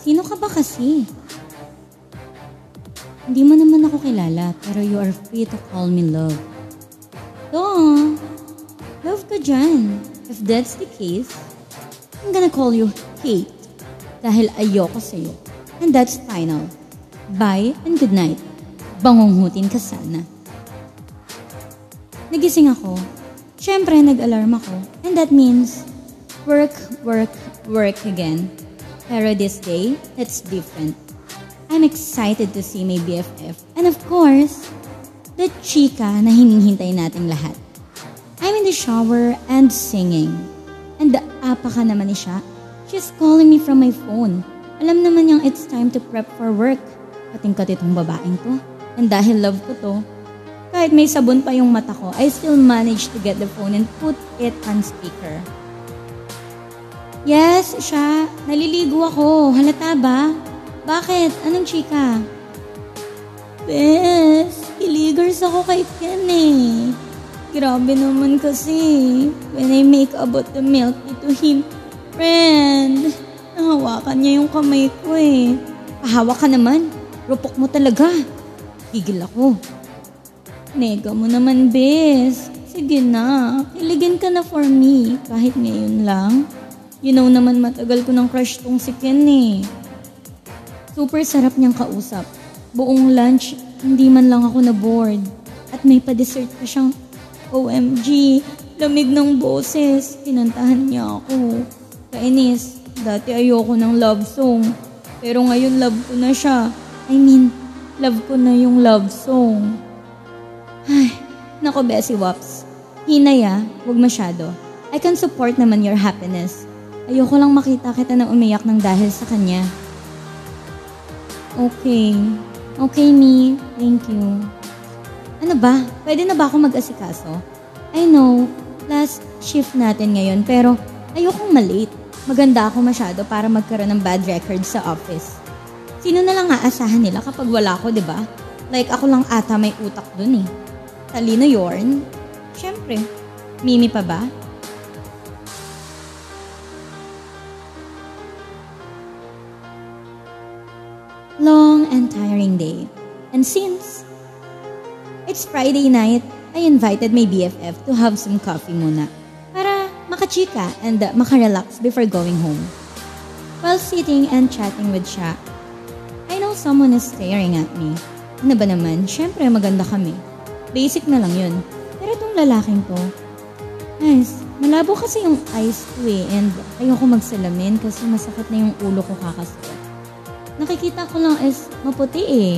Sino ka ba kasi? Hindi mo naman ako kilala, pero you are free to call me love. Oo, love ka dyan. If that's the case, I'm gonna call you hate dahil ayoko sa'yo. And that's final. Bye and good night. Bangungutin ka sana. Nagising ako. Siyempre, nag-alarm ako. And that means, work, work, work again. Pero this day, it's different. I'm excited to see my BFF. And of course, the chika na hinihintay nating lahat. I'm in the shower and singing. And apa ka naman ni siya. She's calling me from my phone. Alam naman niyang it's time to prep for work. Kating-kat itong babaeng to. And dahil love ko to, kahit may sabon pa yung mata ko, I still managed to get the phone and put it on speaker. Yes, siya. Naliligo ako. Halata ba? Bakit? Anong chika? Bes, iligers ako kay Ken eh. Grabe naman kasi. When I make about the milk to him, friend, nahawakan niya yung kamay ko eh. Pahawak ka naman. Rupok mo talaga. Gigil ako. Nega mo naman, bes. Sige na. Iligin ka na for me. Kahit ngayon lang. You know naman matagal ko ng crush tong si Ken eh. Super sarap niyang kausap. Buong lunch, hindi man lang ako na bored. At may pa-dessert pa siyang OMG, lamig ng boses. Kinantahan niya ako. Kainis, dati ayoko ng love song. Pero ngayon love ko na siya. I mean, love ko na yung love song. Ay, nako Bessie Wops. Hinay ah, huwag masyado. I can support naman your happiness. Ayoko lang makita kita na umiyak ng dahil sa kanya. Okay. Okay, me. Thank you. Ano ba? Pwede na ba ako mag-asikaso? I know, last shift natin ngayon, pero ayokong malate. Maganda ako masyado para magkaroon ng bad record sa office. Sino na lang aasahan nila kapag wala ako, di ba? Like ako lang ata may utak dun eh. Talino yorn? Siyempre. Mimi pa ba? Long and tiring day. And since it's Friday night, I invited my BFF to have some coffee muna para makachika and makarelax before going home. While sitting and chatting with siya, I know someone is staring at me. Ano ba naman? Siyempre maganda kami. Basic na lang yun. Pero itong lalaking to, guys, malabo kasi yung eyes ko eh and ayoko magsalamin kasi masakit na yung ulo ko kakasuot. Nakikita ko lang is maputi eh.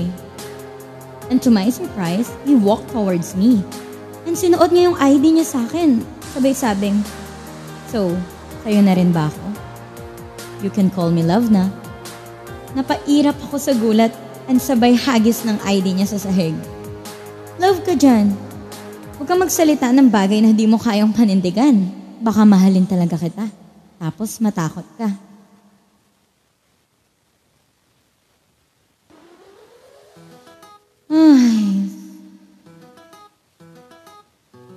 And to my surprise, he walked towards me. And sinuot niya yung ID niya sa akin. Sabay-sabing, So, sa'yo na rin ba ako? You can call me love na. Napairap ako sa gulat and sabay hagis ng ID niya sa sahig. Love ka dyan. Huwag kang magsalita ng bagay na di mo kayang panindigan. Baka mahalin talaga kita. Tapos matakot ka.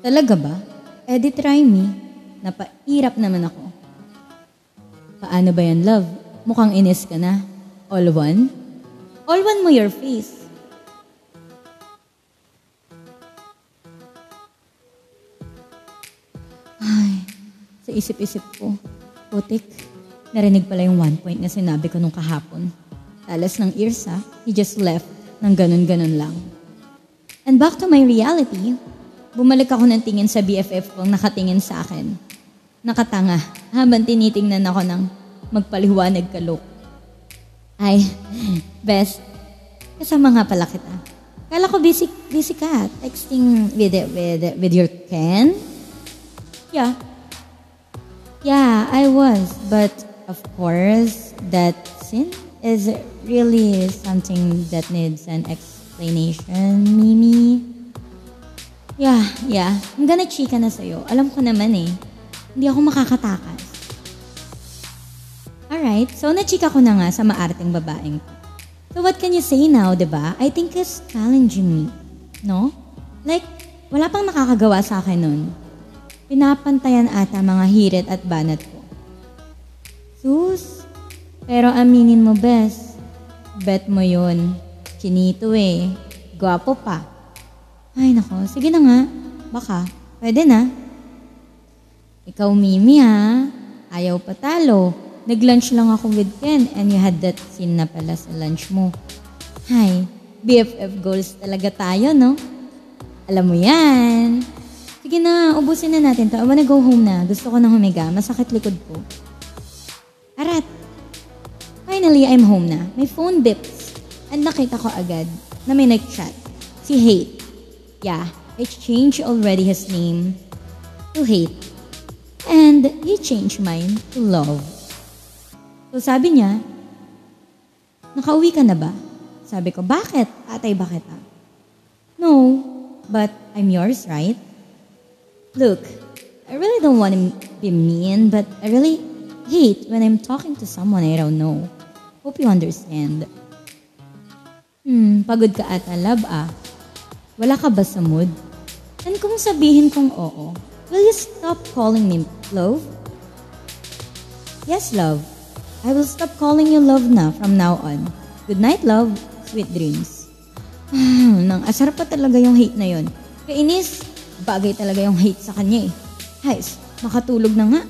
Talaga ba? Eh di try me. Napairap naman ako. Paano ba yan, love? Mukhang inis ka na. All one? All one mo your face. Ay, sa isip-isip ko, putik, narinig pala yung one point na sinabi ko nung kahapon. Talas ng ears ha, he just left ng ganun-ganun lang. And back to my reality, bumalik ako ng tingin sa BFF kong nakatingin sa akin. Nakatanga habang tinitingnan ako ng magpaliwanag ka look. Ay, best, kasama nga pala kita. Kala ko busy, busy ka, texting with, with, with your Ken? Yeah. Yeah, I was. But of course, that sin is really something that needs an explanation, Mimi. Yeah, yeah. I'm gonna chika na sa'yo. Alam ko naman eh. Hindi ako makakatakas. Alright, so nachika ko na nga sa maarting babaeng. So what can you say now, ba? I think it's challenging me. No? Like, wala pang nakakagawa sa akin nun. Pinapantayan ata mga hirit at banat ko. Sus, Pero aminin mo, bes. Bet mo yun. Chinito eh. Gwapo pa. Ay, nako. Sige na nga. Baka. Pwede na. Ikaw, Mimi, ha? Ayaw patalo. Nag-lunch lang ako with Ken and you had that scene na pala sa lunch mo. Hay, BFF goals talaga tayo, no? Alam mo yan. Sige na, ubusin na natin to. I wanna go home na. Gusto ko na humiga. Masakit likod ko. Arat. Finally, I'm home na. My phone bips. And nakita ko agad na may nag-chat. Si Hate. Yeah, I changed already his name to Hate. And he changed mine to Love. So sabi niya, nakauwi ka na ba? Sabi ko, bakit? Atay, bakit ah? No, but I'm yours, right? Look, I really don't want to be mean, but I really hate when I'm talking to someone I don't know. Hope you understand. Hmm, pagod ka ata, love ah. Wala ka ba sa mood? And kung sabihin kong oo, will you stop calling me love? Yes, love. I will stop calling you love na from now on. Good night, love. Sweet dreams. Hmm, nang asar pa talaga yung hate na yon. Kainis, bagay talaga yung hate sa kanya eh. Guys, makatulog na nga.